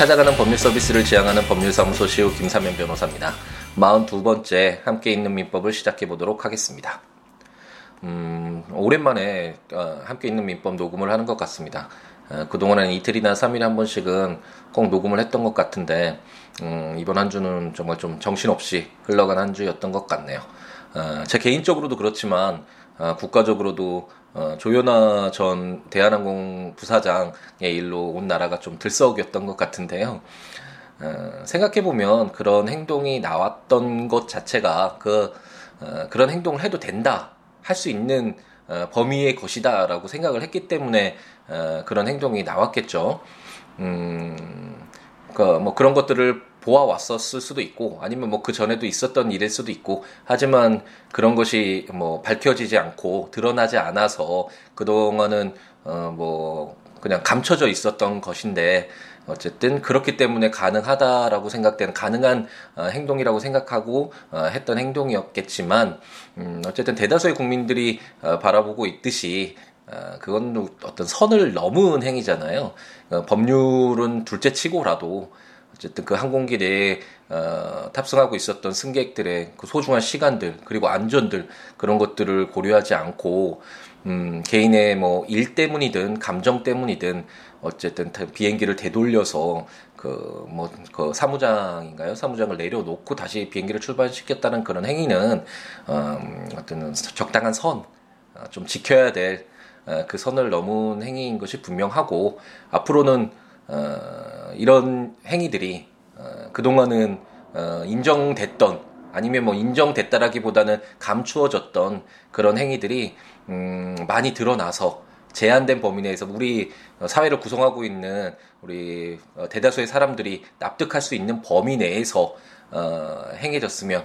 찾아가는 법률 서비스를 지향하는 법률사무소 시우 김사면 변호사입니다. 42번째 함께 있는 민법을 시작해 보도록 하겠습니다. 음, 오랜만에 어, 함께 있는 민법 녹음을 하는 것 같습니다. 어, 그동안은 이틀이나 3일에 한 번씩은 꼭 녹음을 했던 것 같은데 음, 이번 한 주는 정말 좀 정신없이 흘러간 한 주였던 것 같네요. 어, 제 개인적으로도 그렇지만 어, 국가적으로도 어, 조현아 전 대한항공 부사장의 일로 온 나라가 좀 들썩였던 것 같은데요. 어, 생각해보면 그런 행동이 나왔던 것 자체가 그, 어, 그런 행동을 해도 된다. 할 수 있는 어, 범위의 것이다라고 생각을 했기 때문에 어, 그런 행동이 나왔겠죠. 음, 그뭐 그런 것들을 보아왔었을 수도 있고 아니면 뭐 그 전에도 있었던 일일 수도 있고 하지만 그런 것이 뭐 밝혀지지 않고 드러나지 않아서 그동안은 어 뭐 그냥 감춰져 있었던 것인데 어쨌든 그렇기 때문에 가능하다라고 생각되는 가능한 어, 행동이라고 생각하고 어, 했던 행동이었겠지만 음, 어쨌든 대다수의 국민들이 어, 바라보고 있듯이 어, 그건 어떤 선을 넘은 행위잖아요. 어, 법률은 둘째치고라도 어쨌든 그 항공기 내에 어, 탑승하고 있었던 승객들의 그 소중한 시간들 그리고 안전들 그런 것들을 고려하지 않고 음, 개인의 뭐 일 때문이든 감정 때문이든 어쨌든 비행기를 되돌려서 그 뭐그 뭐, 그 사무장인가요? 사무장을 내려놓고 다시 비행기를 출발시켰다는 그런 행위는 음, 어떤 적당한 선, 어, 좀 지켜야 될그 어, 선을 넘은 행위인 것이 분명하고 앞으로는 어, 이런 행위들이 어, 그동안은 어, 인정됐던 아니면 뭐 인정됐다라기보다는 감추어졌던 그런 행위들이 음, 많이 드러나서 제한된 범위 내에서 우리 사회를 구성하고 있는 우리 어, 대다수의 사람들이 납득할 수 있는 범위 내에서 어, 행해졌으면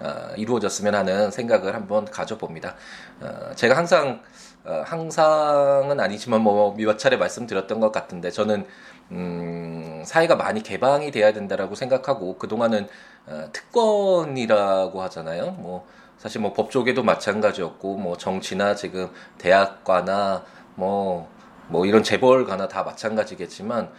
어, 이루어졌으면 하는 생각을 한번 가져봅니다. 어, 제가 항상 어, 항상은 아니지만 뭐 몇 차례 말씀드렸던 것 같은데 저는 음, 사회가 많이 개방이 돼야 된다라고 생각하고 그동안은 어, 특권이라고 하잖아요. 뭐 사실 뭐 법조계도 마찬가지였고 뭐 정치나 지금 대학과나 뭐뭐 이런 재벌가나 다 마찬가지겠지만 어,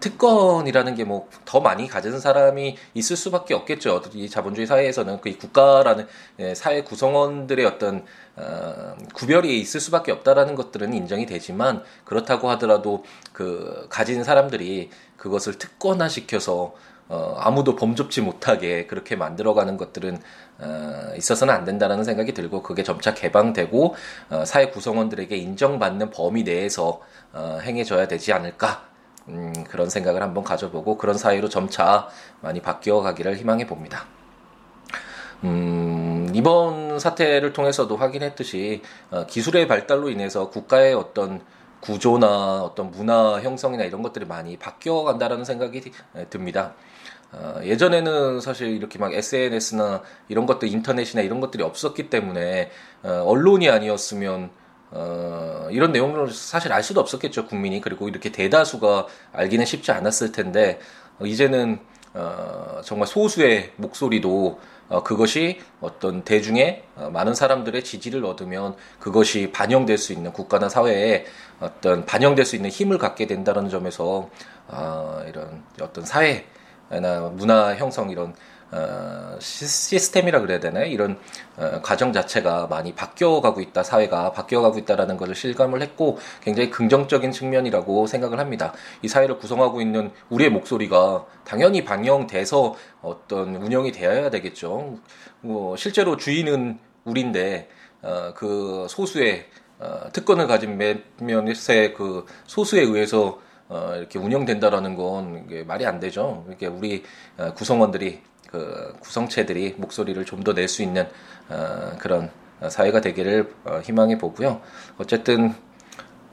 특권이라는 게 뭐 더 많이 가진 사람이 있을 수밖에 없겠죠. 이 자본주의 사회에서는 그 국가라는 예, 사회 구성원들의 어떤 어, 구별이 있을 수밖에 없다라는 것들은 인정이 되지만 그렇다고 하더라도 그 가진 사람들이 그것을 특권화 시켜서 어, 아무도 범접지 못하게 그렇게 만들어가는 것들은 어, 있어서는 안 된다라는 생각이 들고 그게 점차 개방되고 어, 사회 구성원들에게 인정받는 범위 내에서 어, 행해져야 되지 않을까 음, 그런 생각을 한번 가져보고 그런 사회로 점차 많이 바뀌어 가기를 희망해 봅니다. 음, 이번 사태를 통해서도 확인했듯이 어, 기술의 발달로 인해서 국가의 어떤 구조나 어떤 문화 형성이나 이런 것들이 많이 바뀌어 간다라는 생각이 듭니다. 어, 예전에는 사실 이렇게 막 SNS나 이런 것들 인터넷이나 이런 것들이 없었기 때문에 어, 언론이 아니었으면 어, 이런 내용을 사실 알 수도 없었겠죠 국민이. 그리고 이렇게 대다수가 알기는 쉽지 않았을 텐데 어, 이제는 어, 정말 소수의 목소리도 어, 그것이 어떤 대중의 어, 많은 사람들의 지지를 얻으면 그것이 반영될 수 있는 국가나 사회에 어떤 반영될 수 있는 힘을 갖게 된다는 점에서 어, 이런 어떤 사회 나 문화 형성 이런 어, 시스템이라 그래야 되나요? 이런 어, 과정 자체가 많이 바뀌어가고 있다, 사회가 바뀌어가고 있다라는 것을 실감을 했고 굉장히 긍정적인 측면이라고 생각을 합니다. 이 사회를 구성하고 있는 우리의 목소리가 당연히 반영돼서 어떤 운영이 되어야 되겠죠. 뭐 실제로 주인은 우리인데 어, 그 소수의 어, 특권을 가진 몇몇의 그 소수에 의해서 어, 이렇게 운영된다라는 건 말이 안 되죠. 이렇게 우리 어, 구성원들이 그 구성체들이 목소리를 좀 더 낼 수 있는 어, 그런 사회가 되기를 어, 희망해 보고요. 어쨌든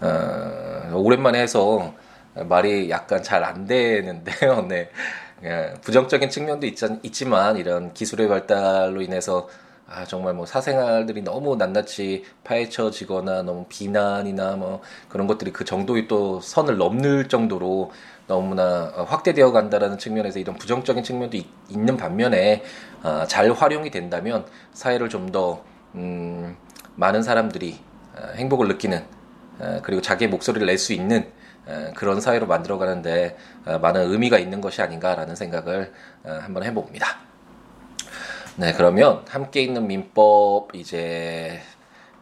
어, 오랜만에 해서 말이 약간 잘 안 되는데요. 네. 예, 부정적인 측면도 있, 있지만 이런 기술의 발달로 인해서 아 정말 뭐 사생활들이 너무 낱낱이 파헤쳐지거나 너무 비난이나 뭐 그런 것들이 그 정도의 또 선을 넘는 정도로 너무나 확대되어 간다라는 측면에서 이런 부정적인 측면도 있, 는 반면에 아, 잘 활용이 된다면 사회를 좀더 음, 많은 사람들이 아, 행복을 느끼는 아, 그리고 자기의 목소리를 낼 수 있는 그런 사회로 만들어가는데 어, 많은 의미가 있는 것이 아닌가라는 생각을 어, 한번 해봅니다. 네, 그러면 함께 있는 민법 이제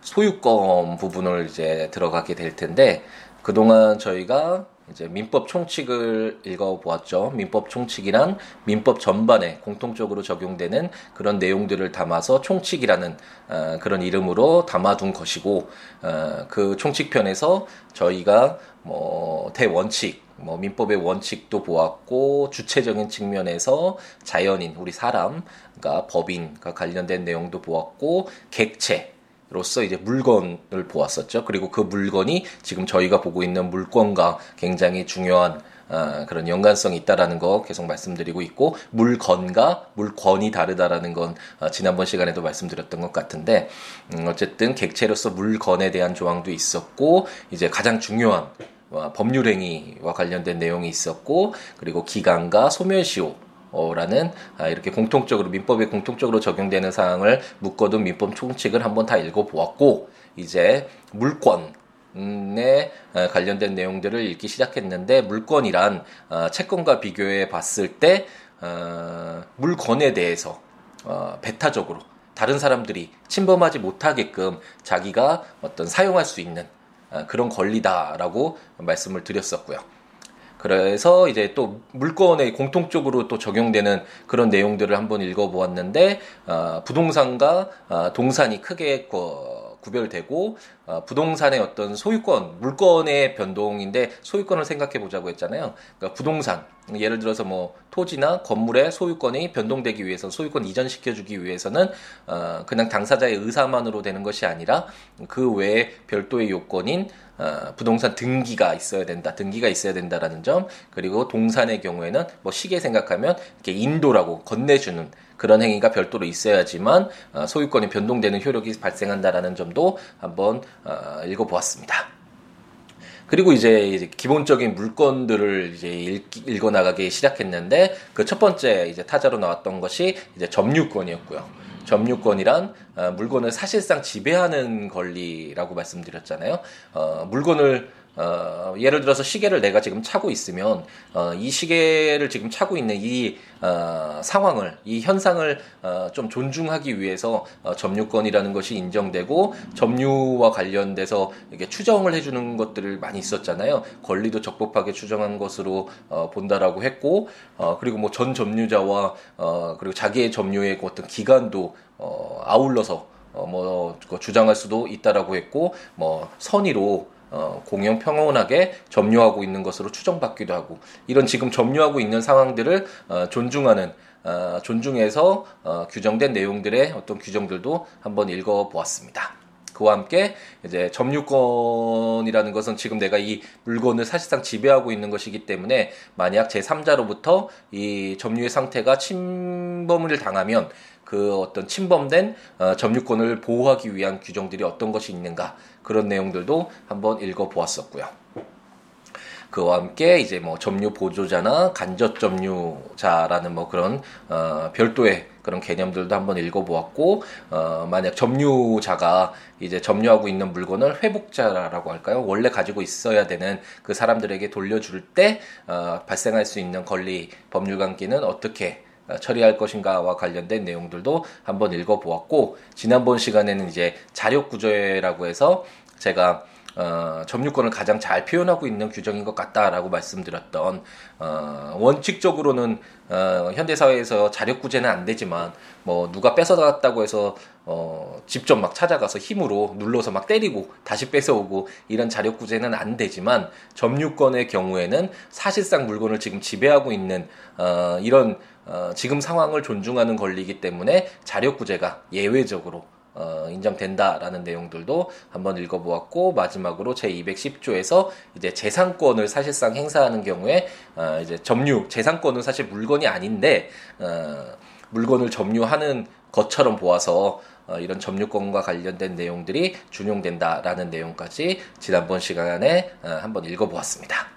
소유권 부분을 이제 들어가게 될 텐데 그동안 저희가 이제 민법 총칙을 읽어보았죠. 민법 총칙이란 민법 전반에 공통적으로 적용되는 그런 내용들을 담아서 총칙이라는 어, 그런 이름으로 담아둔 것이고 어, 그 총칙편에서 저희가 뭐 대원칙, 뭐 민법의 원칙도 보았고 주체적인 측면에서 자연인 우리 사람, 그러니까 법인과 관련된 내용도 보았고 객체 로서 이제 물건을 보았었죠. 그리고 그 물건이 지금 저희가 보고 있는 물건과 굉장히 중요한 어, 그런 연관성이 있다라는 거 계속 말씀드리고 있고 물건과 물권이 다르다라는 건 어, 지난번 시간에도 말씀드렸던 것 같은데 음, 어쨌든 객체로서 물건에 대한 조항도 있었고 이제 가장 중요한 어, 법률행위와 관련된 내용이 있었고 그리고 기간과 소멸시효 라는 아, 이렇게 공통적으로 민법에 공통적으로 적용되는 사항을 묶어둔 민법 총칙을 한번 다 읽어보았고 이제 물권 에 아, 관련된 내용들을 읽기 시작했는데 물권이란 아, 채권과 비교해 봤을 때 물건에 대해서 어, 배타적으로 다른 사람들이 침범하지 못하게끔 자기가 어떤 사용할 수 있는 그런 권리다라고 말씀을 드렸었고요. 그래서 이제 또 물건에 공통적으로 또 적용되는 그런 내용들을 한번 읽어보았는데 어, 부동산과 어, 동산이 크게 그, 구별되고 어, 부동산의 어떤 소유권, 물건의 변동인데 소유권을 생각해 보자고 했잖아요. 그러니까 부동산, 예를 들어서 뭐 토지나 건물의 소유권이 변동되기 위해서 소유권 이전시켜 주기 위해서는 어, 그냥 당사자의 의사만으로 되는 것이 아니라 그 외에 별도의 요건인 어, 부동산 등기가 있어야 된다. 등기가 있어야 된다라는 점. 그리고 동산의 경우에는 뭐 시계 생각하면 이렇게 인도라고 건네주는 그런 행위가 별도로 있어야지만 어, 소유권이 변동되는 효력이 발생한다라는 점도 한번 어, 읽어보았습니다. 그리고 이제 기본적인 물건들을 이제 읽, 어 나가기 시작했는데 그 첫 번째 이제 타자로 나왔던 것이 이제 점유권이었고요. 점유권이란 어, 물건을 사실상 지배하는 권리라고 말씀드렸잖아요. 어, 물건을 어, 예를 들어서 시계를 내가 지금 차고 있으면 어, 이 시계를 지금 차고 있는 이 어, 상황을 이 현상을 어, 좀 존중하기 위해서 어, 점유권이라는 것이 인정되고 점유와 관련돼서 이게 추정을 해주는 것들을 많이 있었잖아요. 권리도 적법하게 추정한 것으로 어, 본다라고 했고 어, 그리고 뭐 전 점유자와 어, 그리고 자기의 점유의 그 어떤 기간도 어, 아울러서 어, 뭐 주장할 수도 있다라고 했고 뭐 선의로 어, 공영 평온하게 점유하고 있는 것으로 추정받기도 하고 이런 지금 점유하고 있는 상황들을 어, 존중하는 어, 존중해서 어, 규정된 내용들의 어떤 규정들도 한번 읽어보았습니다. 그와 함께 이제 점유권이라는 것은 지금 내가 이 물건을 사실상 지배하고 있는 것이기 때문에 만약 제3자로부터 이 점유의 상태가 침범을 당하면 그 어떤 침범된 어, 점유권을 보호하기 위한 규정들이 어떤 것이 있는가 그런 내용들도 한번 읽어보았었고요. 그와 함께 이제 뭐 점유 보조자나 간접 점유자라는 뭐 그런 어, 별도의 그런 개념들도 한번 읽어보았고 어, 만약 점유자가 이제 점유하고 있는 물건을 회복자라고 할까요? 원래 가지고 있어야 되는 그 사람들에게 돌려줄 때 어, 발생할 수 있는 권리 법률 관계는 어떻게 어, 처리할 것인가와 관련된 내용들도 한번 읽어보았고 지난번 시간에는 이제 자력 구조라고 해서 제가 어, 점유권을 가장 잘 표현하고 있는 규정인 것 같다라고 말씀드렸던 어, 원칙적으로는 어, 현대 사회에서 자력 구제는 안 되지만 뭐 누가 뺏어갔다고 해서 어, 직접 막 찾아가서 힘으로 눌러서 막 때리고 다시 뺏어오고 이런 자력 구제는 안 되지만 점유권의 경우에는 사실상 물건을 지금 지배하고 있는 어, 이런 어, 지금 상황을 존중하는 권리이기 때문에 자력 구제가 예외적으로 어, 인정된다라는 내용들도 한번 읽어보았고 마지막으로 제 210조에서 이제 재산권을 사실상 행사하는 경우에 어, 이제 점유 재산권은 사실 물건이 아닌데 어, 물건을 점유하는 것처럼 보아서 어, 이런 점유권과 관련된 내용들이 준용된다라는 내용까지 지난번 시간에 어, 한번 읽어보았습니다.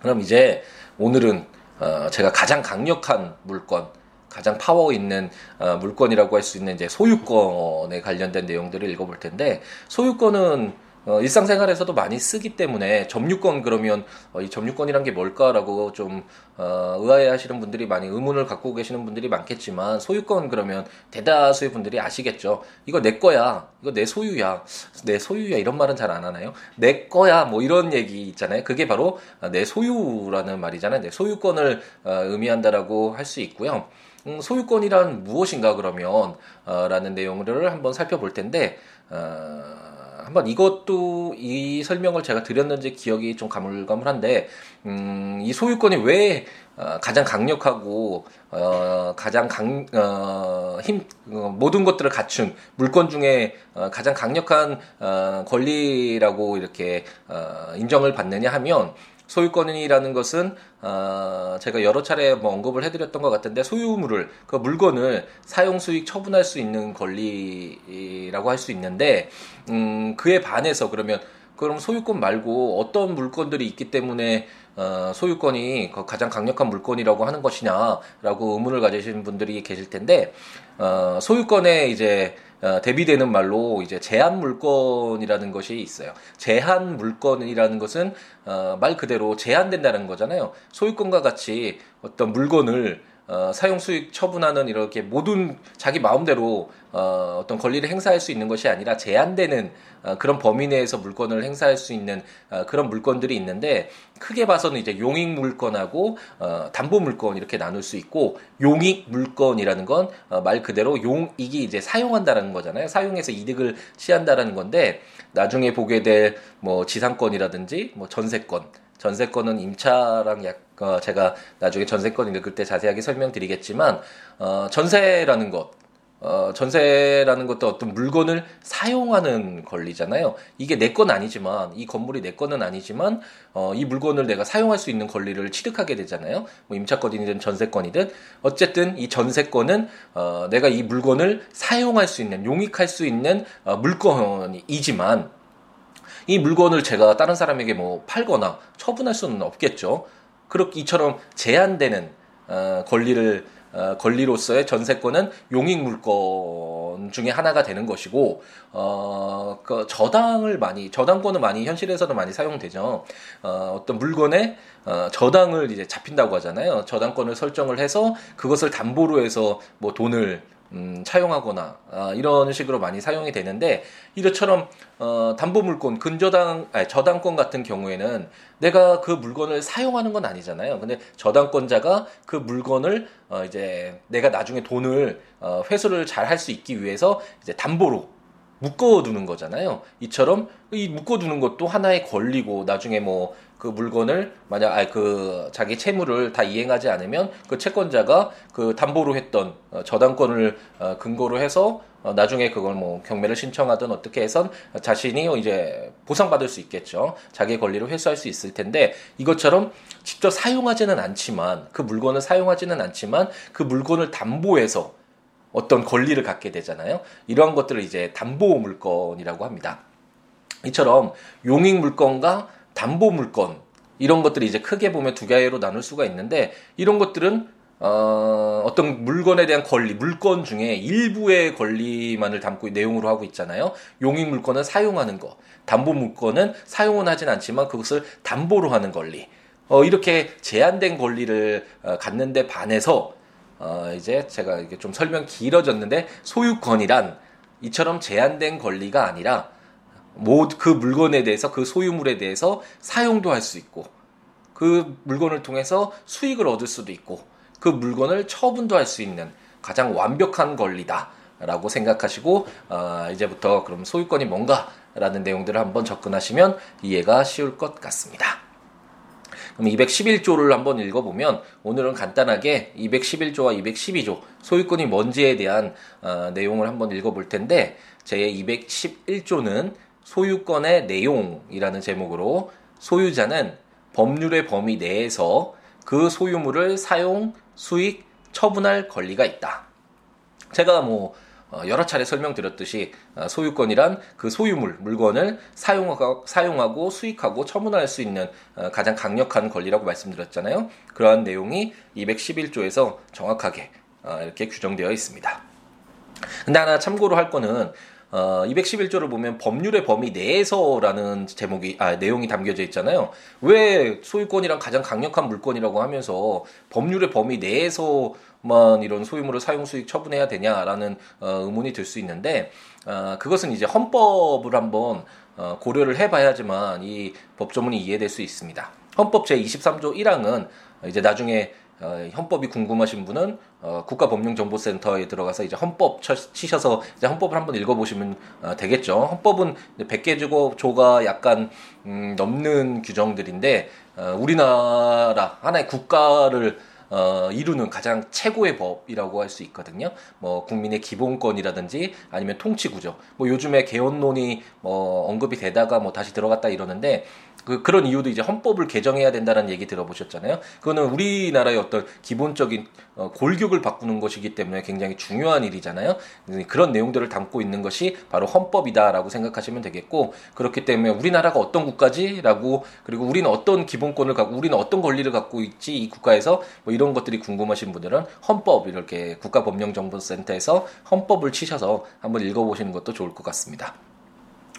그럼 이제 오늘은 어, 제가 가장 강력한 물건 가장 파워 있는 어, 물건이라고 할 수 있는 이제 소유권에 관련된 내용들을 읽어볼 텐데 소유권은 어, 일상생활에서도 많이 쓰기 때문에 점유권 그러면 어, 이 점유권이란 게 뭘까라고 좀 어, 의아해하시는 분들이 많이 의문을 갖고 계시는 분들이 많겠지만 소유권 그러면 대다수의 분들이 아시겠죠. 이거 내 거야, 이거 내 소유야, 내 소유야 이런 말은 잘 안 하나요? 내 거야 뭐 이런 얘기 있잖아요. 그게 바로 내 소유라는 말이잖아요. 내 소유권을 어, 의미한다라고 할 수 있고요. 음, 소유권이란 무엇인가 그러면 어, 라는 내용을 한번 살펴볼 텐데. 어, 한번 이것도 이 설명을 제가 드렸는지 기억이 좀 가물가물한데 음, 이 소유권이 왜 어, 가장 강력하고 어, 가장 강, 어, 힘 어, 모든 것들을 갖춘 물건 중에 어, 가장 강력한 어, 권리라고 이렇게 어, 인정을 받느냐 하면 소유권이라는 것은 어, 제가 여러 차례 뭐 언급을 해드렸던 것 같은데 소유물을 그 물건을 사용 수익 처분할 수 있는 권리라고 할 수 있는데 음, 그에 반해서 그러면 그럼 소유권 말고 어떤 물건들이 있기 때문에 어, 소유권이 가장 강력한 물건이라고 하는 것이냐라고 의문을 가지신 분들이 계실 텐데 어, 소유권에 이제 어, 대비되는 말로 이제 제한 물건이라는 것이 있어요. 제한 물건이라는 것은 어, 말 그대로 제한된다는 거잖아요. 소유권과 같이 어떤 물건을 어, 사용 수익 처분하는 이렇게 모든 자기 마음대로 어, 어떤 권리를 행사할 수 있는 것이 아니라 제한되는 어, 그런 범위 내에서 물건을 행사할 수 있는 어, 그런 물건들이 있는데 크게 봐서는 이제 용익 물건하고 어, 담보 물건 이렇게 나눌 수 있고 용익 물건이라는 건말 어, 그대로 용익이 이제 사용한다라는 거잖아요. 사용해서 이득을 취한다라는 건데 나중에 보게 될 뭐 지상권이라든지 뭐 전세권 전세권은 임차랑 약 어, 제가 나중에 전세권 읽을 때 자세하게 설명드리겠지만 어, 전세라는 것 어, 전세라는 것도 어떤 물건을 사용하는 권리잖아요. 이게 내 건 아니지만, 이 건물이 내 거는 아니지만, 어, 이 물건을 내가 사용할 수 있는 권리를 취득하게 되잖아요. 뭐 임차권이든 전세권이든. 어쨌든 이 전세권은, 어, 내가 이 물건을 사용할 수 있는, 용익할 수 있는, 어, 물건이지만, 이 물건을 제가 다른 사람에게 뭐 팔거나 처분할 수는 없겠죠. 그렇게 이처럼 제한되는 어, 권리를 어, 권리로서의 전세권은 용익 물건 중에 하나가 되는 것이고 어, 그 저당을 많이 저당권은 많이 현실에서도 많이 사용되죠. 어, 어떤 물건에 어, 저당을 이제 잡힌다고 하잖아요. 저당권을 설정을 해서 그것을 담보로 해서 뭐 돈을 음, 차용하거나 아, 이런 식으로 많이 사용이 되는데 이처럼 어, 담보물권 근저당 아니, 저당권 같은 경우에는 내가 그 물건을 사용하는 건 아니잖아요. 근데 저당권자가 그 물건을 어, 이제 내가 나중에 돈을 어, 회수를 잘 할 수 있기 위해서 이제 담보로 묶어두는 거잖아요. 이처럼 이 묶어두는 것도 하나의 권리고 나중에 뭐 그 물건을 만약 아 그 자기 채무를 다 이행하지 않으면 그 채권자가 그 담보로 했던 어, 저당권을 어, 근거로 해서 어, 나중에 그걸 뭐 경매를 신청하든 어떻게 해선 자신이 이제 보상받을 수 있겠죠. 자기 권리를 회수할 수 있을 텐데 이것처럼 직접 사용하지는 않지만 그 물건을 사용하지는 않지만 그 물건을 담보해서 어떤 권리를 갖게 되잖아요. 이러한 것들을 이제 담보 물건이라고 합니다. 이처럼 용익 물건과 담보 물건 이런 것들이 이제 크게 보면 두 개로 나눌 수가 있는데 이런 것들은 어, 어떤 물건에 대한 권리, 물건 중에 일부의 권리만을 담고 내용으로 하고 있잖아요. 용익 물건은 사용하는 거, 담보 물건은 사용은 하진 않지만 그것을 담보로 하는 권리. 어, 이렇게 제한된 권리를 어, 갖는데 반해서 어, 이제 제가 이게 좀 설명 길어졌는데 소유권이란 이처럼 제한된 권리가 아니라 그 물건에 대해서 그 소유물에 대해서 사용도 할 수 있고 그 물건을 통해서 수익을 얻을 수도 있고 그 물건을 처분도 할 수 있는 가장 완벽한 권리다라고 생각하시고 어, 이제부터 그럼 소유권이 뭔가라는 내용들을 한번 접근하시면 이해가 쉬울 것 같습니다. 그럼 211조를 한번 읽어보면 오늘은 간단하게 211조와 212조 소유권이 뭔지에 대한 어, 내용을 한번 읽어볼 텐데 제 211조는 소유권의 내용이라는 제목으로 소유자는 법률의 범위 내에서 그 소유물을 사용, 수익, 처분할 권리가 있다. 제가 뭐 어, 여러 차례 설명드렸듯이 어, 소유권이란 그 소유물, 물건을 사용하고, 수익하고 처분할 수 있는 어, 가장 강력한 권리라고 말씀드렸잖아요. 그러한 내용이 211조에서 정확하게 이렇게 규정되어 있습니다. 근데 하나 참고로 할 거는 어, 211조를 보면 법률의 범위 내에서라는 제목이 아 내용이 담겨져 있잖아요. 왜 소유권이랑 가장 강력한 물권이라고 하면서 법률의 범위 내에서 만 이런 소유물을 사용 수익 처분해야 되냐라는 어, 의문이 들 수 있는데 어, 그것은 이제 헌법을 한번 어, 고려를 해봐야지만 이 법조문이 이해될 수 있습니다. 헌법 제 23조 1항은 이제 나중에 어, 헌법이 궁금하신 분은 어, 국가법령정보센터에 들어가서 이제 헌법 치셔서 이제 헌법을 한번 읽어보시면 어, 되겠죠. 헌법은 100개 주고 조가 약간 음, 넘는 규정들인데 어, 우리나라 하나의 국가를 어, 이루는 가장 최고의 법이라고 할 수 있거든요. 뭐 국민의 기본권이라든지 아니면 통치 구조. 뭐 요즘에 개헌론이 뭐 언급이 되다가 뭐 다시 들어갔다 이러는데 그, 그런 이유도 이제 헌법을 개정해야 된다는 얘기 들어보셨잖아요. 그거는 우리나라의 어떤 기본적인 어, 골격을 바꾸는 것이기 때문에 굉장히 중요한 일이잖아요. 그런 내용들을 담고 있는 것이 바로 헌법이다라고 생각하시면 되겠고 그렇기 때문에 우리나라가 어떤 국가지라고 그리고 우리는 어떤 기본권을 갖고 우리는 어떤 권리를 갖고 있지 이 국가에서 뭐 이런 것들이 궁금하신 분들은 헌법 이렇게 국가법령정보센터에서 헌법을 치셔서 한번 읽어보시는 것도 좋을 것 같습니다.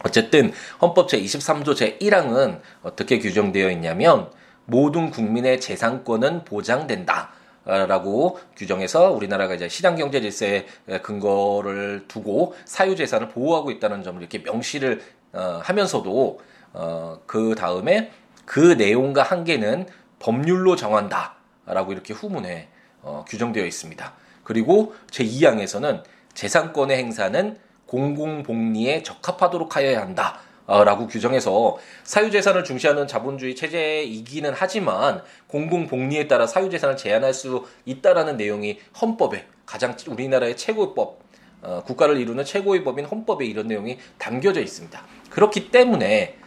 어쨌든 헌법 제23조 제1항은 어떻게 규정되어 있냐면 모든 국민의 재산권은 보장된다. 라고 규정해서 우리나라가 이제 시장 경제 질서에 근거를 두고 사유 재산을 보호하고 있다는 점을 이렇게 명시를 어, 하면서도 어, 그 다음에 그 내용과 한계는 법률로 정한다 라고 이렇게 후문에 어, 규정되어 있습니다. 그리고 제 2항에서는 재산권의 행사는 공공복리에 적합하도록 하여야 한다. 라고 규정해서 사유재산을 중시하는 자본주의 체제이기는 하지만 공공복리에 따라 사유재산을 제한할 수 있다라는 내용이 헌법에 가장 우리나라의 최고법 어, 국가를 이루는 최고의 법인 헌법에 이런 내용이 담겨져 있습니다. 그렇기 때문에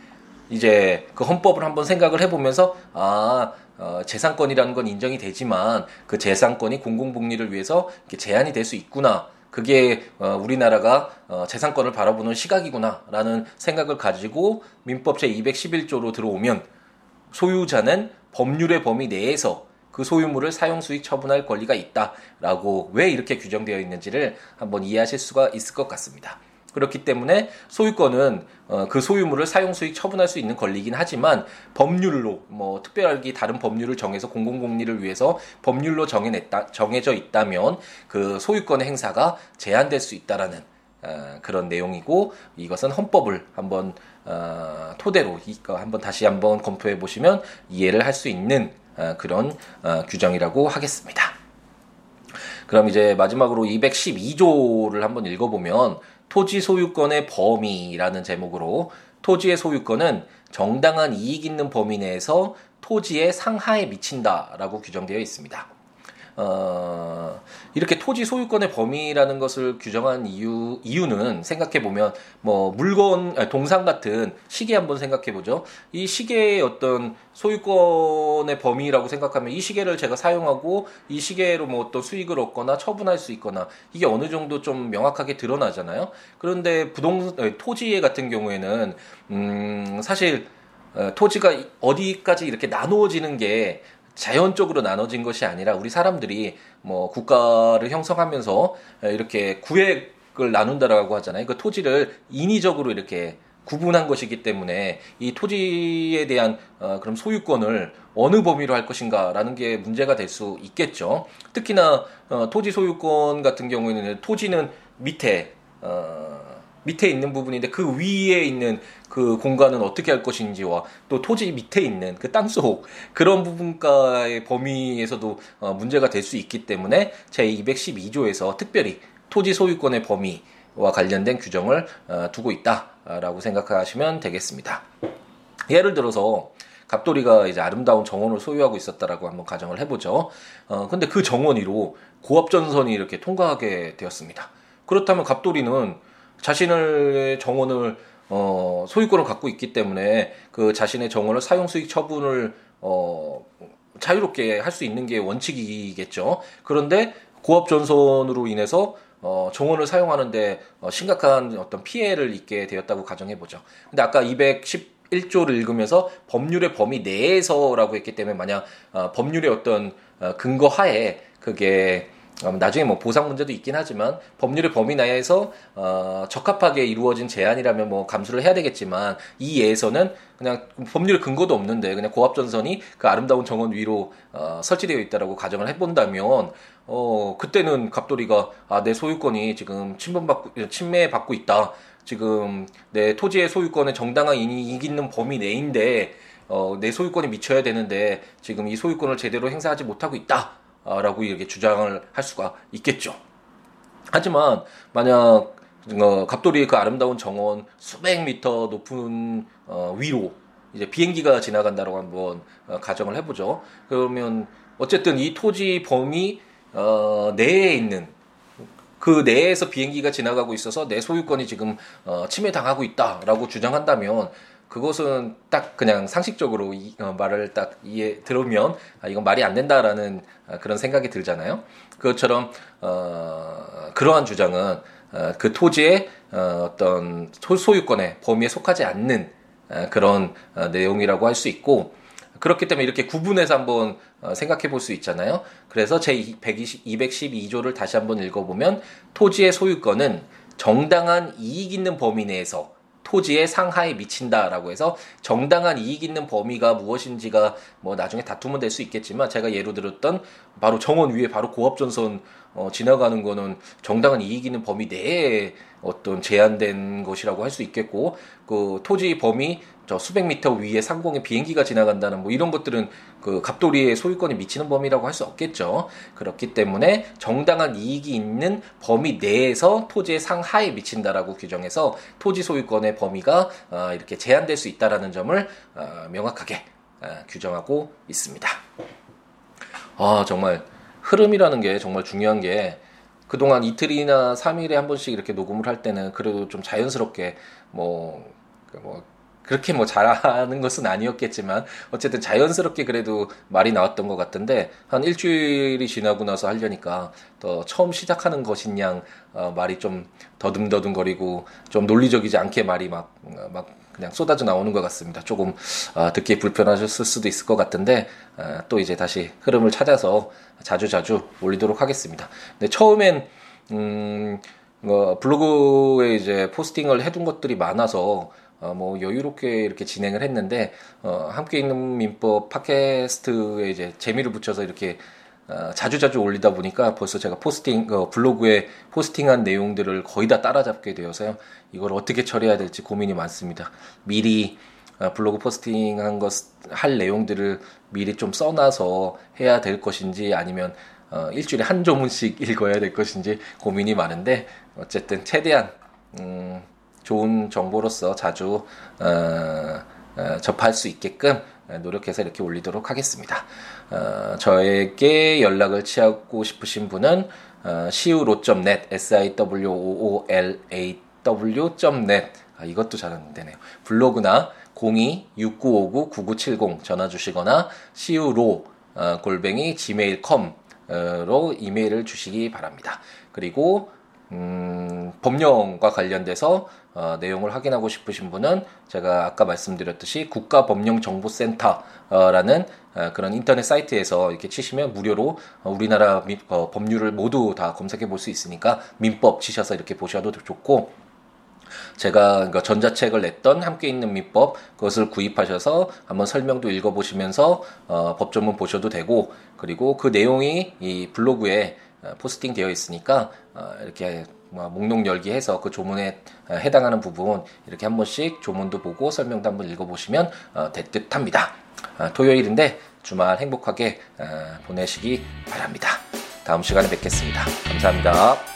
이제 그 헌법을 한번 생각을 해보면서 아 어, 재산권이라는 건 인정이 되지만 그 재산권이 공공복리를 위해서 이렇게 제한이 될 수 있구나. 그게 어, 우리나라가 어, 재산권을 바라보는 시각이구나라는 생각을 가지고 민법 제 211조로 들어오면 소유자는 법률의 범위 내에서 그 소유물을 사용 수익 처분할 권리가 있다라고 왜 이렇게 규정되어 있는지를 한번 이해하실 수가 있을 것 같습니다. 그렇기 때문에 소유권은 어, 그 소유물을 사용 수익 처분할 수 있는 권리이긴 하지만 법률로 뭐 특별하게 다른 법률을 정해서 공공복리를 위해서 법률로 정해냈다 정해져 있다면 그 소유권의 행사가 제한될 수 있다라는 어, 그런 내용이고 이것은 헌법을 한번 어, 토대로 이거 한번 다시 한번 검토해 보시면 이해를 할 수 있는 어, 그런 어, 규정이라고 하겠습니다. 그럼 이제 마지막으로 212조를 한번 읽어보면 토지 소유권의 범위라는 제목으로 토지의 소유권은 정당한 이익 있는 범위 내에서 토지의 상하에 미친다라고 규정되어 있습니다. 어, 이렇게 토지 소유권의 범위라는 것을 규정한 이유, 이유는 생각해 보면, 뭐, 물건, 동상 같은 시계 한번 생각해 보죠. 이 시계의 어떤 소유권의 범위라고 생각하면 이 시계를 제가 사용하고 이 시계로 뭐 어떤 수익을 얻거나 처분할 수 있거나 이게 어느 정도 좀 명확하게 드러나잖아요. 그런데 부동, 토지 같은 경우에는, 음, 사실, 토지가 어디까지 이렇게 나누어지는 게 자연적으로 나눠진 것이 아니라 우리 사람들이 뭐 국가를 형성하면서 이렇게 구획을 나눈다라고 하잖아요. 그 토지를 인위적으로 이렇게 구분한 것이기 때문에 이 토지에 대한 어, 그럼 소유권을 어느 범위로 할 것인가라는 게 문제가 될 수 있겠죠. 특히나 어, 토지 소유권 같은 경우에는 토지는 밑에 어, 밑에 있는 부분인데 그 위에 있는 그 공간은 어떻게 할 것인지와 또 토지 밑에 있는 그 땅속 그런 부분과의 범위에서도 어, 문제가 될 수 있기 때문에 제 212조에서 특별히 토지 소유권의 범위와 관련된 규정을 어, 두고 있다라고 생각하시면 되겠습니다. 예를 들어서 갑돌이가 이제 아름다운 정원을 소유하고 있었다라고 한번 가정을 해보죠. 어, 근데 그 정원 위로 고압전선이 이렇게 통과하게 되었습니다. 그렇다면 갑돌이는 자신의 정원을 어, 소유권을 갖고 있기 때문에 그 자신의 정원을 사용 수익 처분을 어, 자유롭게 할 수 있는 게 원칙이겠죠. 그런데 고압 전선으로 인해서 어, 정원을 사용하는데 어, 심각한 어떤 피해를 입게 되었다고 가정해 보죠. 근데 아까 211조를 읽으면서 법률의 범위 내에서라고 했기 때문에 만약 어, 법률의 어떤 어, 근거 하에 그게 음, 나중에 뭐 보상 문제도 있긴 하지만 법률의 범위 내에서 어, 적합하게 이루어진 제한이라면 뭐 감수를 해야 되겠지만 이 예에서는 그냥 법률 근거도 없는데 그냥 고압전선이 그 아름다운 정원 위로 어, 설치되어 있다라고 가정을 해본다면 어 그때는 갑돌이가 아 내 소유권이 지금 침범받고 침해받고 있다. 지금 내 토지의 소유권의 정당한 이익 있는 범위 내인데 어, 내 소유권이 미쳐야 되는데 지금 이 소유권을 제대로 행사하지 못하고 있다. 라고 이렇게 주장을 할 수가 있겠죠. 하지만 만약 어, 갑돌이의 그 아름다운 정원 수백 미터 높은 어, 위로 이제 비행기가 지나간다고 한번 어, 가정을 해보죠. 그러면 어쨌든 이 토지 범위 어, 내에 있는 그 내에서 비행기가 지나가고 있어서 내 소유권이 지금 어, 침해당하고 있다라고 주장한다면 그것은 딱 그냥 상식적으로 이, 어, 말을 딱 이해 들으면 아, 이건 말이 안 된다라는 아, 그런 생각이 들잖아요. 그것처럼 어, 그러한 주장은 어, 그 토지의 어, 어떤 소유권의 범위에 속하지 않는 어, 그런 어, 내용이라고 할 수 있고 그렇기 때문에 이렇게 구분해서 한번 어, 생각해 볼 수 있잖아요. 그래서 제 120, 212조를 다시 한번 읽어보면 토지의 소유권은 정당한 이익 있는 범위 내에서 토지의 상하에 미친다라고 해서 정당한 이익 있는 범위가 무엇인지가 뭐 나중에 다툼은 될 수 있겠지만 제가 예로 들었던 바로 정원 위에 바로 고압전선 어, 지나가는 거는 정당한 이익 있는 범위 내에 어떤 제한된 것이라고 할 수 있겠고 그 토지 범위 저 수백 미터 위에 상공에 비행기가 지나간다는 뭐 이런 것들은 그 갑돌이의 소유권이 미치는 범위라고 할 수 없겠죠. 그렇기 때문에 정당한 이익이 있는 범위 내에서 토지의 상하에 미친다라고 규정해서 토지 소유권의 범위가 어, 이렇게 제한될 수 있다라는 점을 어, 명확하게 어, 규정하고 있습니다. 아 정말 흐름이라는 게 정말 중요한 게 그동안 이틀이나 3일에 한 번씩 이렇게 녹음을 할 때는 그래도 좀 자연스럽게 뭐, 뭐 그렇게 뭐 잘하는 것은 아니었겠지만 어쨌든 자연스럽게 그래도 말이 나왔던 것 같은데 한 일주일이 지나고 나서 하려니까 더 처음 시작하는 것인 양 어, 말이 좀 더듬더듬거리고 좀 논리적이지 않게 말이 막, 막 그냥 쏟아져 나오는 것 같습니다. 조금 어, 듣기 불편하셨을 수도 있을 것 같은데 어, 또 이제 다시 흐름을 찾아서 자주 자주 올리도록 하겠습니다. 근데 처음엔 음, 어, 블로그에 이제 포스팅을 해둔 것들이 많아서 어, 뭐 여유롭게 이렇게 진행을 했는데 어, 함께 있는 민법 팟캐스트에 이제 재미를 붙여서 이렇게 어, 자주 자주 올리다 보니까 벌써 제가 포스팅 어, 블로그에 포스팅한 내용들을 거의 다 따라잡게 되어서요. 이걸 어떻게 처리해야 될지 고민이 많습니다. 미리 어, 블로그 포스팅한 것 할 내용들을 미리 좀 써놔서 해야 될 것인지 아니면 어, 일주일에 한 조문씩 읽어야 될 것인지 고민이 많은데 어쨌든 최대한 음, 좋은 정보로서 자주 어, 어, 접할 수 있게끔 노력해서 이렇게 올리도록 하겠습니다. 어, 저에게 연락을 취하고 싶으신 분은 어, siwo.net, s-i-w-o-o-l-a-w.net 아, 이것도 잘안 되네요. 블로그나 02-6959-9970 전화 주시거나 siwo 어, 골뱅이 gmail.com으로 이메일을 주시기 바랍니다. 그리고 음, 법령과 관련돼서 어, 내용을 확인하고 싶으신 분은 제가 아까 말씀드렸듯이 국가법령정보센터라는 어, 그런 인터넷 사이트에서 이렇게 치시면 무료로 어, 우리나라 미, 어, 법률을 모두 다 검색해 볼 수 있으니까 민법 치셔서 이렇게 보셔도 좋고 제가 전자책을 냈던 함께 있는 민법 그것을 구입하셔서 한번 설명도 읽어보시면서 어, 법조문 보셔도 되고 그리고 그 내용이 이 블로그에 어, 포스팅 되어 있으니까 어, 이렇게 뭐 목록 열기 해서 그 조문에 어, 해당하는 부분 이렇게 한 번씩 조문도 보고 설명도 한번 읽어보시면 될 듯합니다. 토요일인데 주말 행복하게 보내시기 바랍니다. 다음 시간에 뵙겠습니다. 감사합니다.